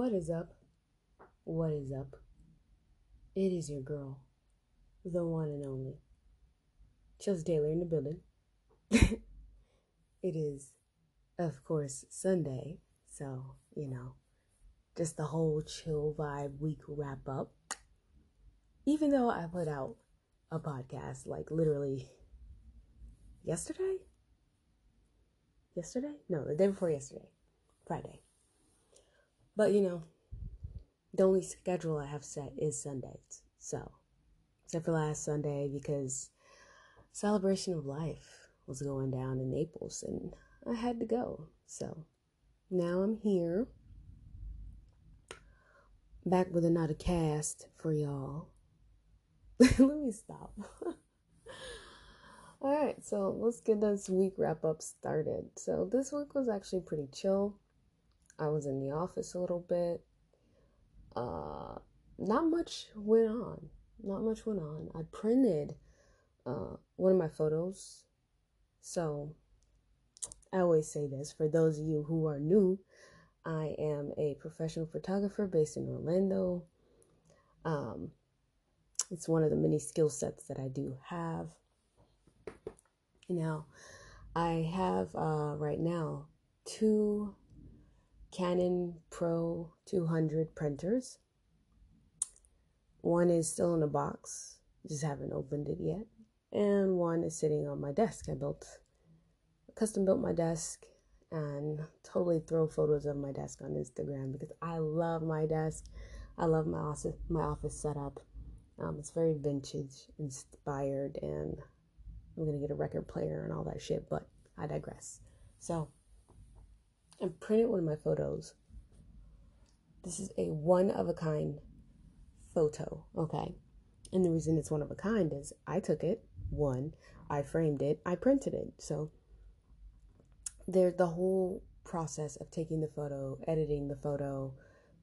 What is up? What is up? It is your girl, the one and only, Chelsea Taylor in the building. it is, of course, Sunday, so, you know, just the whole chill vibe week wrap up. Even though I put out a podcast like literally yesterday? Yesterday? No, the day before yesterday, Friday. But you know, the only schedule I have set is Sundays. So, except for last Sunday because celebration of life was going down in Naples and I had to go. So, now I'm here back with another cast for y'all. Let me stop. All right, so let's get this week wrap up started. So, this week was actually pretty chill. I was in the office a little bit. Uh, not much went on. Not much went on. I printed uh, one of my photos. So I always say this for those of you who are new, I am a professional photographer based in Orlando. Um, it's one of the many skill sets that I do have. Now, I have uh, right now two Canon Pro 200 printers. One is still in a box, just haven't opened it yet. And one is sitting on my desk. I built, custom built my desk and totally throw photos of my desk on Instagram because I love my desk. I love my office, my office setup. Um, it's very vintage inspired, and I'm gonna get a record player and all that shit. But I digress. So and printed one of my photos. This is a one of a kind photo, okay? And the reason it's one of a kind is I took it, one, I framed it, I printed it. So there's the whole process of taking the photo, editing the photo,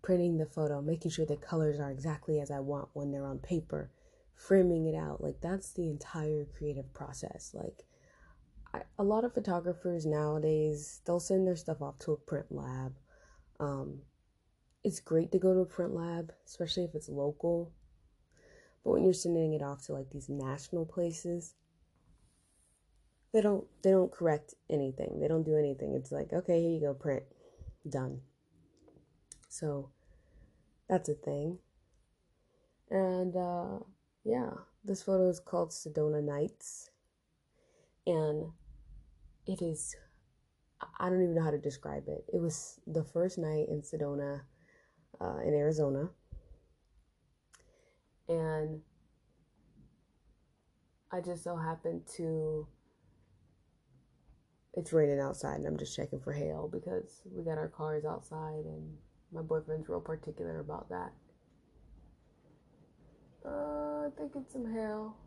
printing the photo, making sure the colors are exactly as I want when they're on paper, framing it out. Like that's the entire creative process. Like I, a lot of photographers nowadays they'll send their stuff off to a print lab. Um, it's great to go to a print lab, especially if it's local. But when you're sending it off to like these national places, they don't they don't correct anything. They don't do anything. It's like, okay, here you go, print. Done. So that's a thing. And uh yeah, this photo is called Sedona Nights and it is I don't even know how to describe it. It was the first night in Sedona, uh, in Arizona, and I just so happened to. It's raining outside, and I'm just checking for hail because we got our cars outside, and my boyfriend's real particular about that. Uh, I think it's some hail.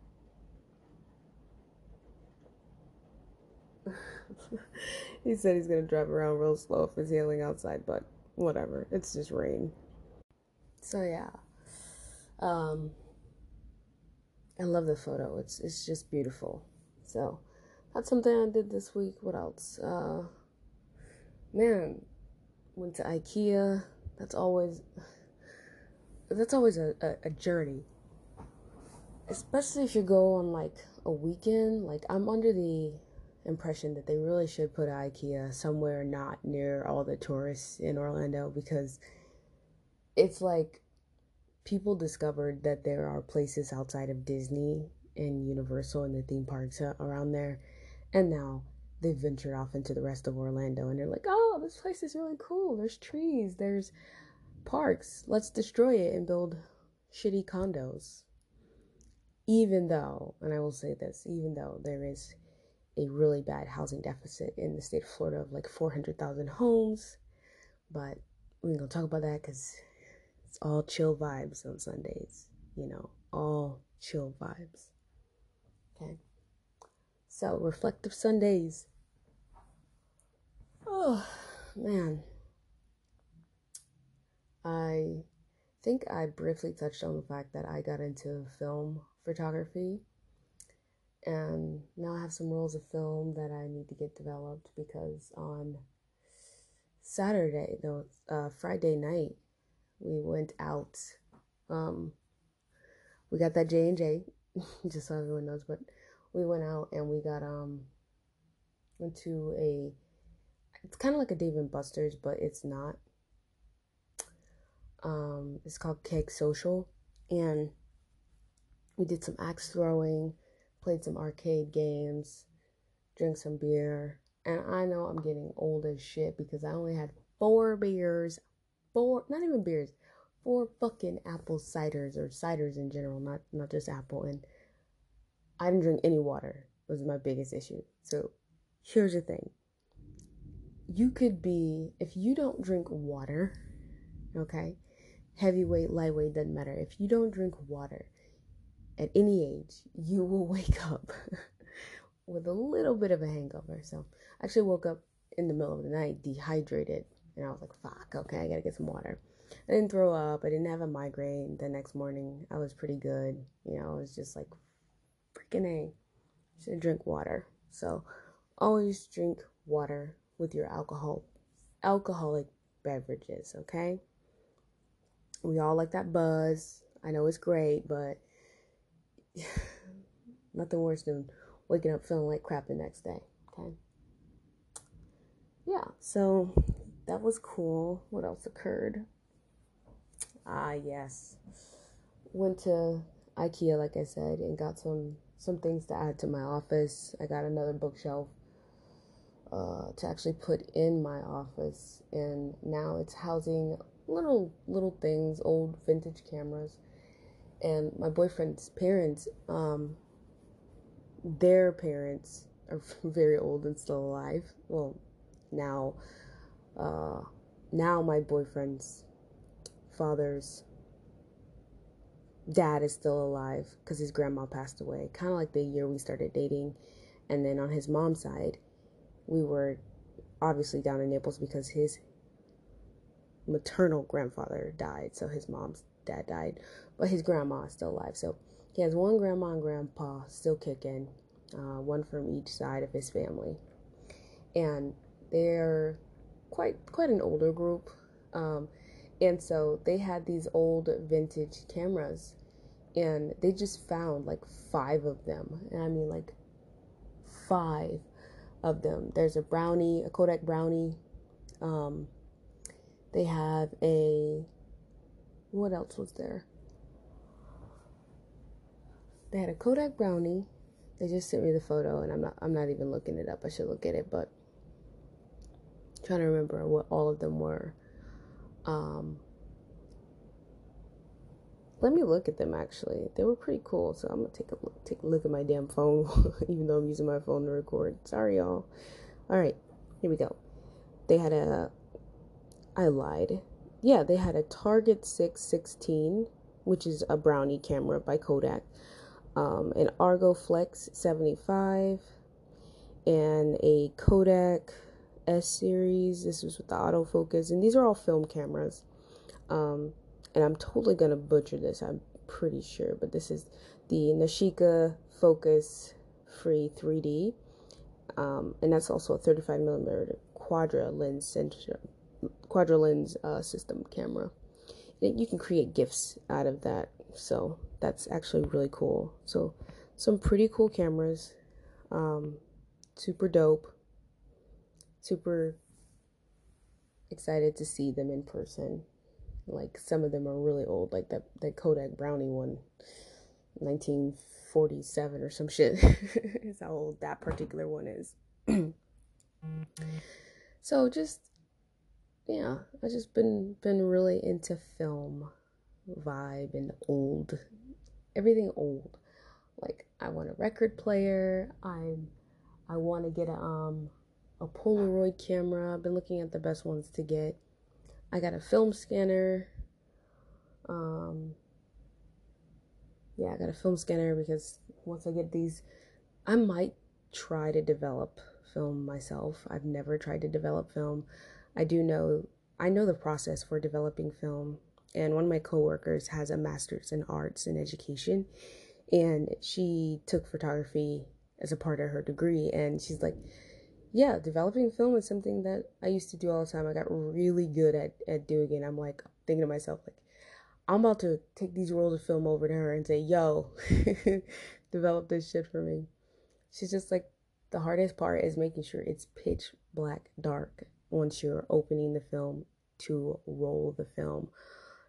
he said he's gonna drive around real slow if it's hailing outside, but whatever. It's just rain. So yeah. Um I love the photo. It's it's just beautiful. So that's something I did this week. What else? Uh man, went to IKEA. That's always that's always a, a, a journey. Especially if you go on like a weekend. Like I'm under the impression that they really should put IKEA somewhere not near all the tourists in Orlando because it's like people discovered that there are places outside of Disney and Universal and the theme parks around there, and now they've ventured off into the rest of Orlando and they're like, oh, this place is really cool. There's trees, there's parks. Let's destroy it and build shitty condos. Even though, and I will say this, even though there is a really bad housing deficit in the state of Florida of like 400,000 homes. But we're to talk about that because it's all chill vibes on Sundays, you know, all chill vibes. Okay. So, reflective Sundays. Oh, man. I think I briefly touched on the fact that I got into film photography and now I have some rolls of film that I need to get developed because on Saturday, no, uh, Friday night, we went out. Um, we got that J and J, just so everyone knows. But we went out and we got um went to a. It's kind of like a Dave and Buster's, but it's not. Um, it's called Keg Social, and we did some axe throwing, played some arcade games, drank some beer, and I know I'm getting old as shit because I only had four beers, four not even beers, four fucking apple ciders or ciders in general, not not just apple. And I didn't drink any water. Was my biggest issue. So here's the thing. You could be if you don't drink water, okay, heavyweight, lightweight, doesn't matter. If you don't drink water at any age, you will wake up with a little bit of a hangover. So I actually woke up in the middle of the night dehydrated and I was like, fuck, okay, I gotta get some water. I didn't throw up, I didn't have a migraine the next morning. I was pretty good. You know, I was just like freaking A. Should drink water. So always drink water with your alcohol alcoholic beverages, okay? We all like that buzz. I know it's great, but nothing worse than waking up feeling like crap the next day. Okay. Yeah, so that was cool. What else occurred? Ah, yes. Went to IKEA, like I said, and got some some things to add to my office. I got another bookshelf uh, to actually put in my office, and now it's housing little little things, old vintage cameras, and my boyfriend's parents. Um, their parents are very old and still alive. Well, now, uh, now my boyfriend's father's dad is still alive because his grandma passed away, kind of like the year we started dating. And then on his mom's side, we were obviously down in Naples because his maternal grandfather died, so his mom's dad died, but his grandma is still alive. So he has one grandma and grandpa still kicking, uh, one from each side of his family, and they're quite quite an older group. Um, and so they had these old vintage cameras and they just found like five of them. And i mean like five of them. There's a brownie a kodak brownie. Um, they have a what else was there they had a kodak brownie they just sent me the photo and i'm not i'm not even looking it up i should look at it but I'm trying to remember what all of them were um, let me look at them actually. They were pretty cool. So I'm gonna take a look, take a look at my damn phone, even though I'm using my phone to record. Sorry, y'all. All right, here we go. They had a. I lied. Yeah, they had a Target 616, which is a brownie camera by Kodak, um, an Argoflex 75, and a Kodak S series. This was with the autofocus, and these are all film cameras. Um, and I'm totally gonna butcher this, I'm pretty sure, but this is the Nishika Focus Free 3D, um, and that's also a 35 millimeter quadra lens sensor, quadra lens uh, system camera. And you can create gifs out of that, so that's actually really cool. So some pretty cool cameras, um, super dope, super excited to see them in person. Like some of them are really old, like that that Kodak Brownie one, 1947 or some shit. is how old that particular one is. so just yeah, I've just been been really into film vibe and old everything old. Like I want a record player. I'm I want to get a um a Polaroid camera. I've been looking at the best ones to get. I got a film scanner. Um, yeah, I got a film scanner because once I get these, I might try to develop film myself. I've never tried to develop film. I do know I know the process for developing film, and one of my coworkers has a master's in arts and education, and she took photography as a part of her degree, and she's like, yeah, developing film is something that I used to do all the time. I got really good at, at doing it. I'm like thinking to myself, like, I'm about to take these rolls of film over to her and say, yo, develop this shit for me. She's just like, the hardest part is making sure it's pitch black dark once you're opening the film to roll the film.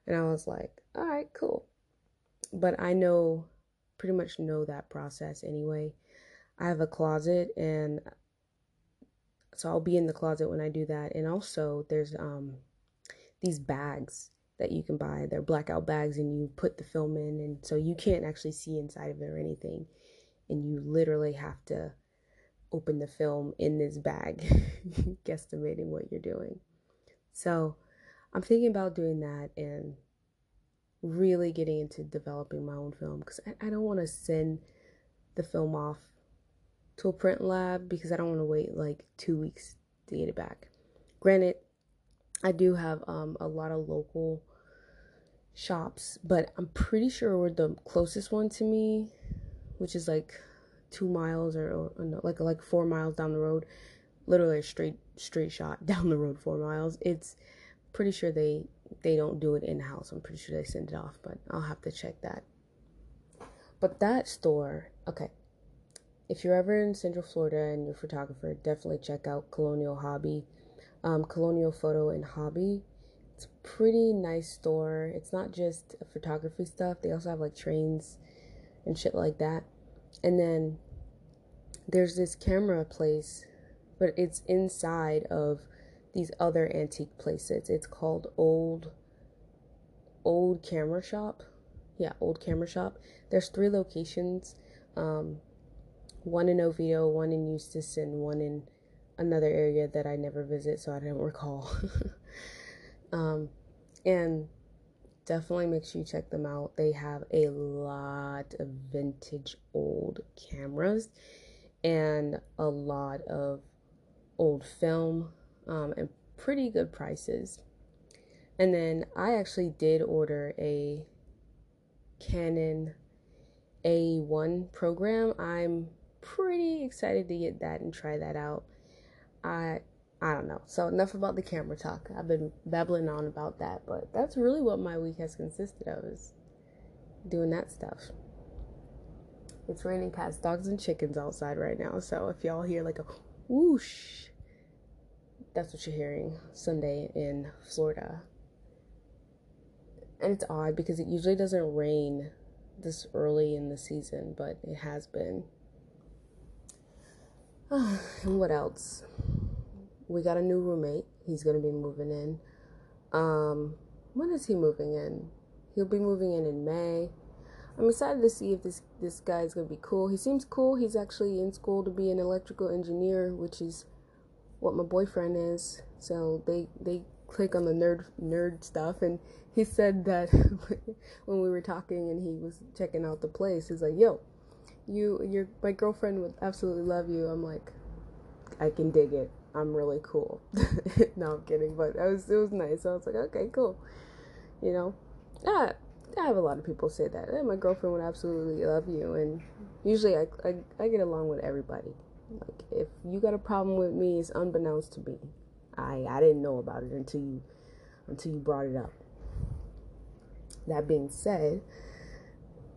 And I was like, all right, cool. But I know, pretty much know that process anyway. I have a closet and so I'll be in the closet when I do that. And also there's um these bags that you can buy. They're blackout bags and you put the film in and so you can't actually see inside of it or anything. And you literally have to open the film in this bag, guesstimating what you're doing. So I'm thinking about doing that and really getting into developing my own film because I, I don't want to send the film off to a print lab because I don't want to wait like two weeks to get it back. Granted, I do have um, a lot of local shops, but I'm pretty sure we're the closest one to me, which is like two miles or, or no, like like four miles down the road, literally a straight straight shot down the road four miles. It's pretty sure they they don't do it in house. I'm pretty sure they send it off, but I'll have to check that. But that store, okay. If you're ever in Central Florida and you're a photographer, definitely check out Colonial Hobby, um, Colonial Photo and Hobby. It's a pretty nice store. It's not just photography stuff. They also have like trains and shit like that. And then there's this camera place, but it's inside of these other antique places. It's called Old Old Camera Shop. Yeah, Old Camera Shop. There's three locations. Um, one in Oviedo, one in Eustis, and one in another area that I never visit, so I don't recall. um, and definitely make sure you check them out. They have a lot of vintage old cameras and a lot of old film um, and pretty good prices. And then I actually did order a Canon A1 program. I'm pretty excited to get that and try that out. I I don't know. So enough about the camera talk. I've been babbling on about that, but that's really what my week has consisted of is doing that stuff. It's raining cats, dogs, and chickens outside right now. So if y'all hear like a whoosh, that's what you're hearing Sunday in Florida. And it's odd because it usually doesn't rain this early in the season, but it has been. and what else? We got a new roommate. He's going to be moving in. Um, when is he moving in? He'll be moving in in May. I'm excited to see if this this guy's gonna be cool. He seems cool. He's actually in school to be an electrical engineer, which is what my boyfriend is. So they they click on the nerd nerd stuff and he said that when we were talking and he was checking out the place, he's like, "Yo, you your my girlfriend would absolutely love you." I'm like, "I can dig it. I'm really cool." no, I'm kidding, but it was it was nice. I was like, "Okay, cool." You know, yeah, I have a lot of people say that. My girlfriend would absolutely love you, and usually I, I I get along with everybody. Like if you got a problem with me, it's unbeknownst to me. I I didn't know about it until you until you brought it up. That being said,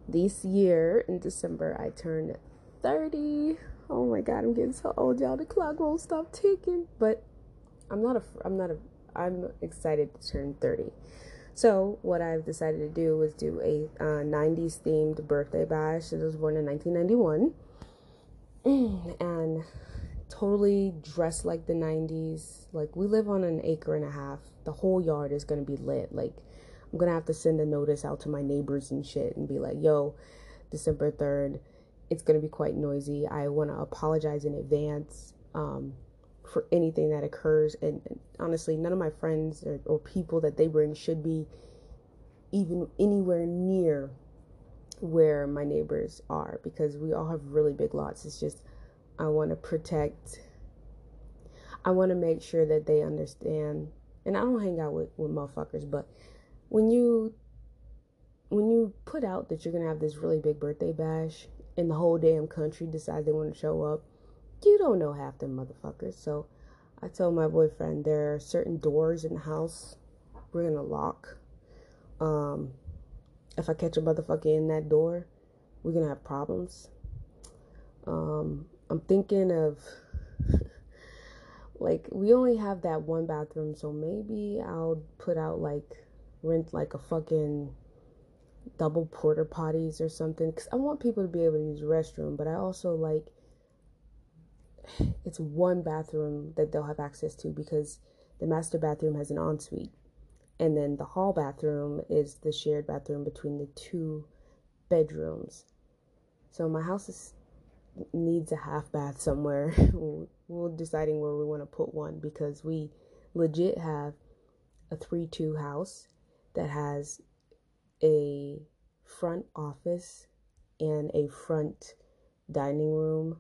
this year in December I turned 30. Oh my god, I'm getting so old, y'all. The clock won't stop ticking. But I'm not a I'm not a I'm excited to turn 30. So what I've decided to do was do a uh, 90s themed birthday bash. I was born in 1991 and totally dressed like the 90s. Like, we live on an acre and a half. The whole yard is going to be lit. Like, I'm going to have to send a notice out to my neighbors and shit and be like, yo, December 3rd, it's going to be quite noisy. I want to apologize in advance um, for anything that occurs. And, and, honestly, none of my friends or, or people that they bring should be even anywhere near where my neighbors are because we all have really big lots. It's just I want to protect I want to make sure that they understand and I don't hang out with, with motherfuckers, but when you when you put out that you're gonna have this really big birthday bash and the whole damn country decides they want to show up, you don't know half them motherfuckers. So I told my boyfriend there are certain doors in the house we're gonna lock. Um, if I catch a motherfucker in that door, we're gonna have problems. Um, I'm thinking of like we only have that one bathroom, so maybe I'll put out like rent like a fucking double porter potties or something because I want people to be able to use the restroom, but I also like it's one bathroom that they'll have access to because the master bathroom has an ensuite. And then the hall bathroom is the shared bathroom between the two bedrooms. So my house is, needs a half bath somewhere. We're deciding where we want to put one because we legit have a 3 2 house that has a front office and a front dining room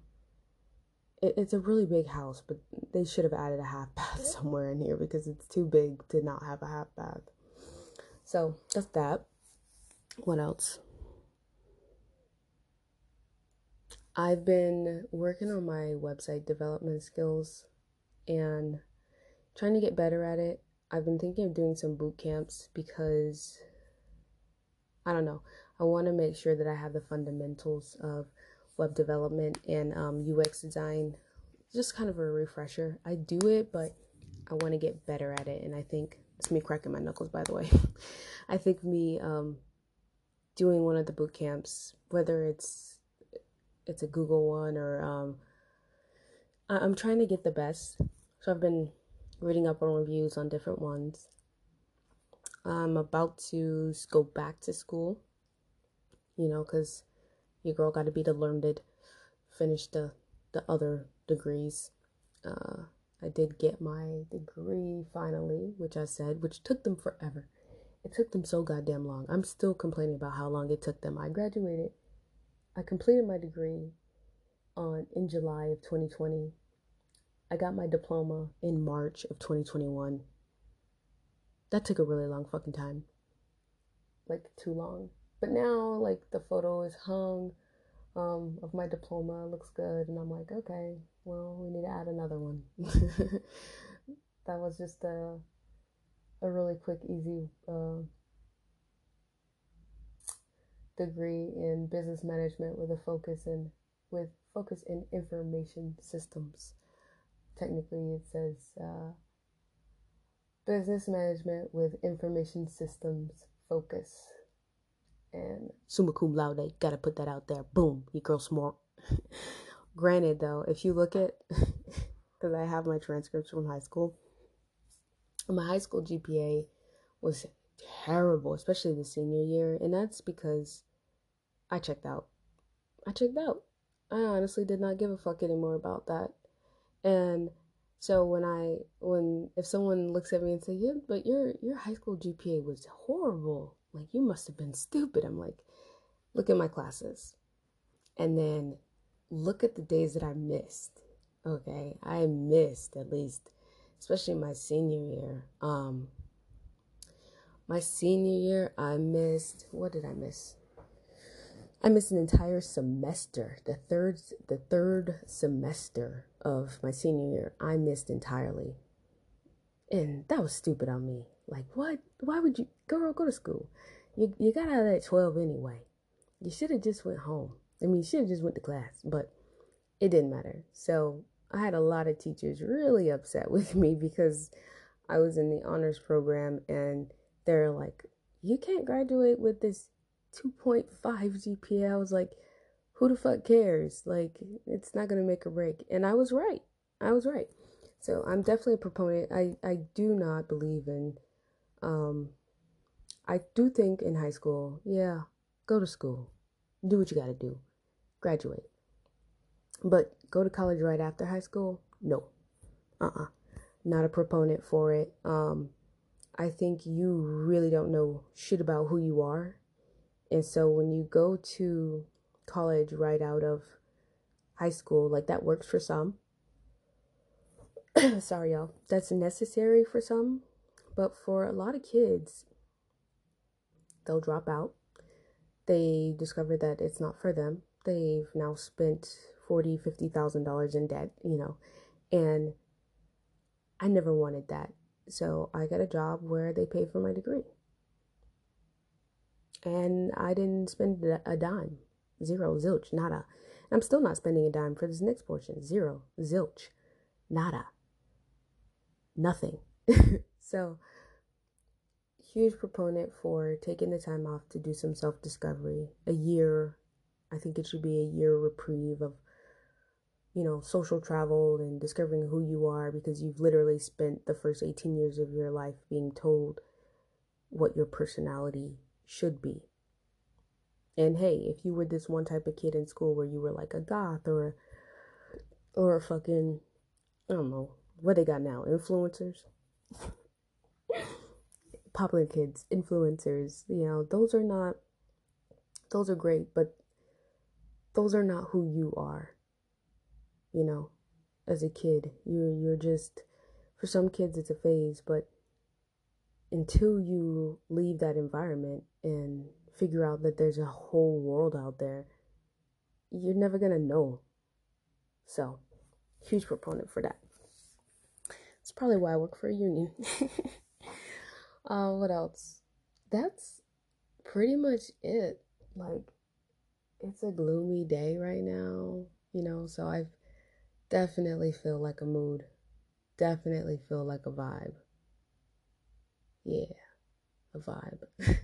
it, it's a really big house, but they should have added a half bath somewhere in here because it's too big to not have a half bath. So that's that. What else? I've been working on my website development skills and trying to get better at it. I've been thinking of doing some boot camps because I don't know. I want to make sure that I have the fundamentals of web development and um, UX design. Just kind of a refresher. I do it, but I want to get better at it. And I think it's me cracking my knuckles, by the way. I think me um, doing one of the boot camps, whether it's it's a Google one or um, I- I'm trying to get the best. So I've been reading up on reviews on different ones. I'm about to go back to school, you know, because your girl got to be the learned, finish the the other degrees. Uh, I did get my degree finally, which I said, which took them forever. It took them so goddamn long. I'm still complaining about how long it took them. I graduated. I completed my degree on in July of 2020. I got my diploma in March of 2021. That took a really long fucking time. Like too long. But now, like, the photo is hung um, of my diploma, looks good, and I'm like, okay, well, we need to add another one. that was just a, a really quick, easy uh, degree in business management with a focus in with focus in information systems. Technically, it says uh, business management with information systems focus and summa cum laude. Gotta put that out there. Boom, you girl smart. Granted, though, if you look at, because I have my transcripts from high school, my high school GPA was terrible, especially the senior year, and that's because I checked out. I checked out. I honestly did not give a fuck anymore about that, and so when I when if someone looks at me and say, "Yeah, but your your high school GPA was horrible," Like, you must have been stupid. I'm like, look at my classes. And then look at the days that I missed. Okay. I missed at least, especially my senior year. Um, my senior year, I missed, what did I miss? I missed an entire semester. The third the third semester of my senior year, I missed entirely. And that was stupid on me. Like, what? Why would you, girl, go to school? You, you got out of that 12 anyway. You should have just went home. I mean, you should have just went to class, but it didn't matter. So I had a lot of teachers really upset with me because I was in the honors program and they're like, you can't graduate with this 2.5 GPA. I was like, who the fuck cares? Like, it's not going to make or break. And I was right. I was right. So I'm definitely a proponent. I, I do not believe in um, I do think in high school, yeah, go to school, do what you got to do, graduate. But go to college right after high school? No. Uh uh-uh. uh Not a proponent for it. Um, I think you really don't know shit about who you are. And so when you go to college right out of high school, like that works for some. Sorry, y'all. That's necessary for some. But for a lot of kids, they'll drop out. They discover that it's not for them. They've now spent forty, fifty thousand dollars in debt, you know, and I never wanted that. So I got a job where they pay for my degree. And I didn't spend a dime. Zero, zilch, nada. I'm still not spending a dime for this next portion. Zero, zilch, nada. Nothing. so, huge proponent for taking the time off to do some self discovery. A year, I think it should be a year reprieve of, you know, social travel and discovering who you are because you've literally spent the first 18 years of your life being told what your personality should be. And hey, if you were this one type of kid in school where you were like a goth or a, or a fucking I don't know what they got now, influencers. Popular kids, influencers, you know, those are not those are great, but those are not who you are. You know, as a kid, you're you're just for some kids it's a phase, but until you leave that environment and figure out that there's a whole world out there, you're never to know. So, huge proponent for that. It's probably why I work for a union. uh, what else? That's pretty much it. Like, it's a gloomy day right now, you know, so I definitely feel like a mood. Definitely feel like a vibe. Yeah, a vibe.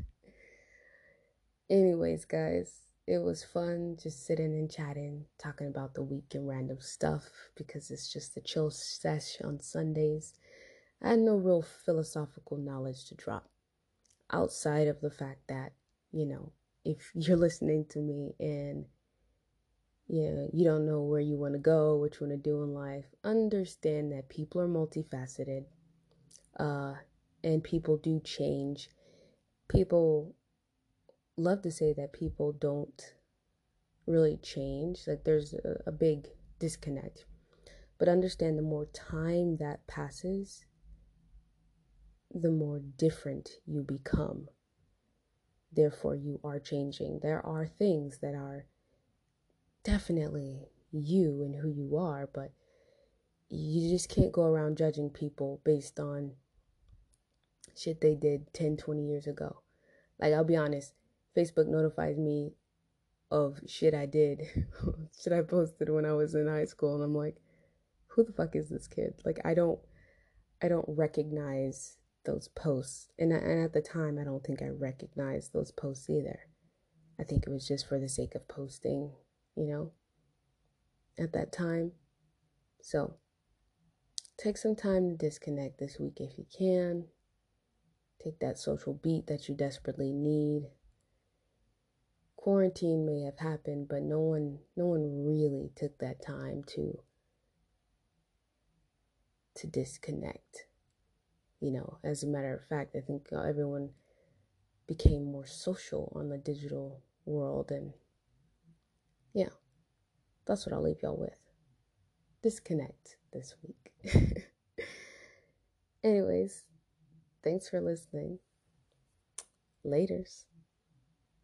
Anyways, guys, it was fun just sitting and chatting, talking about the week and random stuff because it's just a chill sesh on Sundays. I had no real philosophical knowledge to drop outside of the fact that, you know, if you're listening to me and know, you don't know where you want to go, what you want to do in life, understand that people are multifaceted. Uh, and people do change. People love to say that people don't really change, like there's a, a big disconnect. But understand the more time that passes, the more different you become. Therefore, you are changing. There are things that are definitely you and who you are, but you just can't go around judging people based on shit they did 10, 20 years ago. Like, I'll be honest, Facebook notifies me of shit I did, shit I posted when I was in high school, and I'm like, who the fuck is this kid? Like, I don't, I don't recognize those posts, and and at the time, I don't think I recognized those posts either. I think it was just for the sake of posting, you know. At that time, so take some time to disconnect this week if you can. Take that social beat that you desperately need. Quarantine may have happened, but no one no one really took that time to to disconnect. You know, as a matter of fact, I think uh, everyone became more social on the digital world and yeah. That's what I'll leave y'all with. Disconnect this week. Anyways, Thanks for listening. Laters.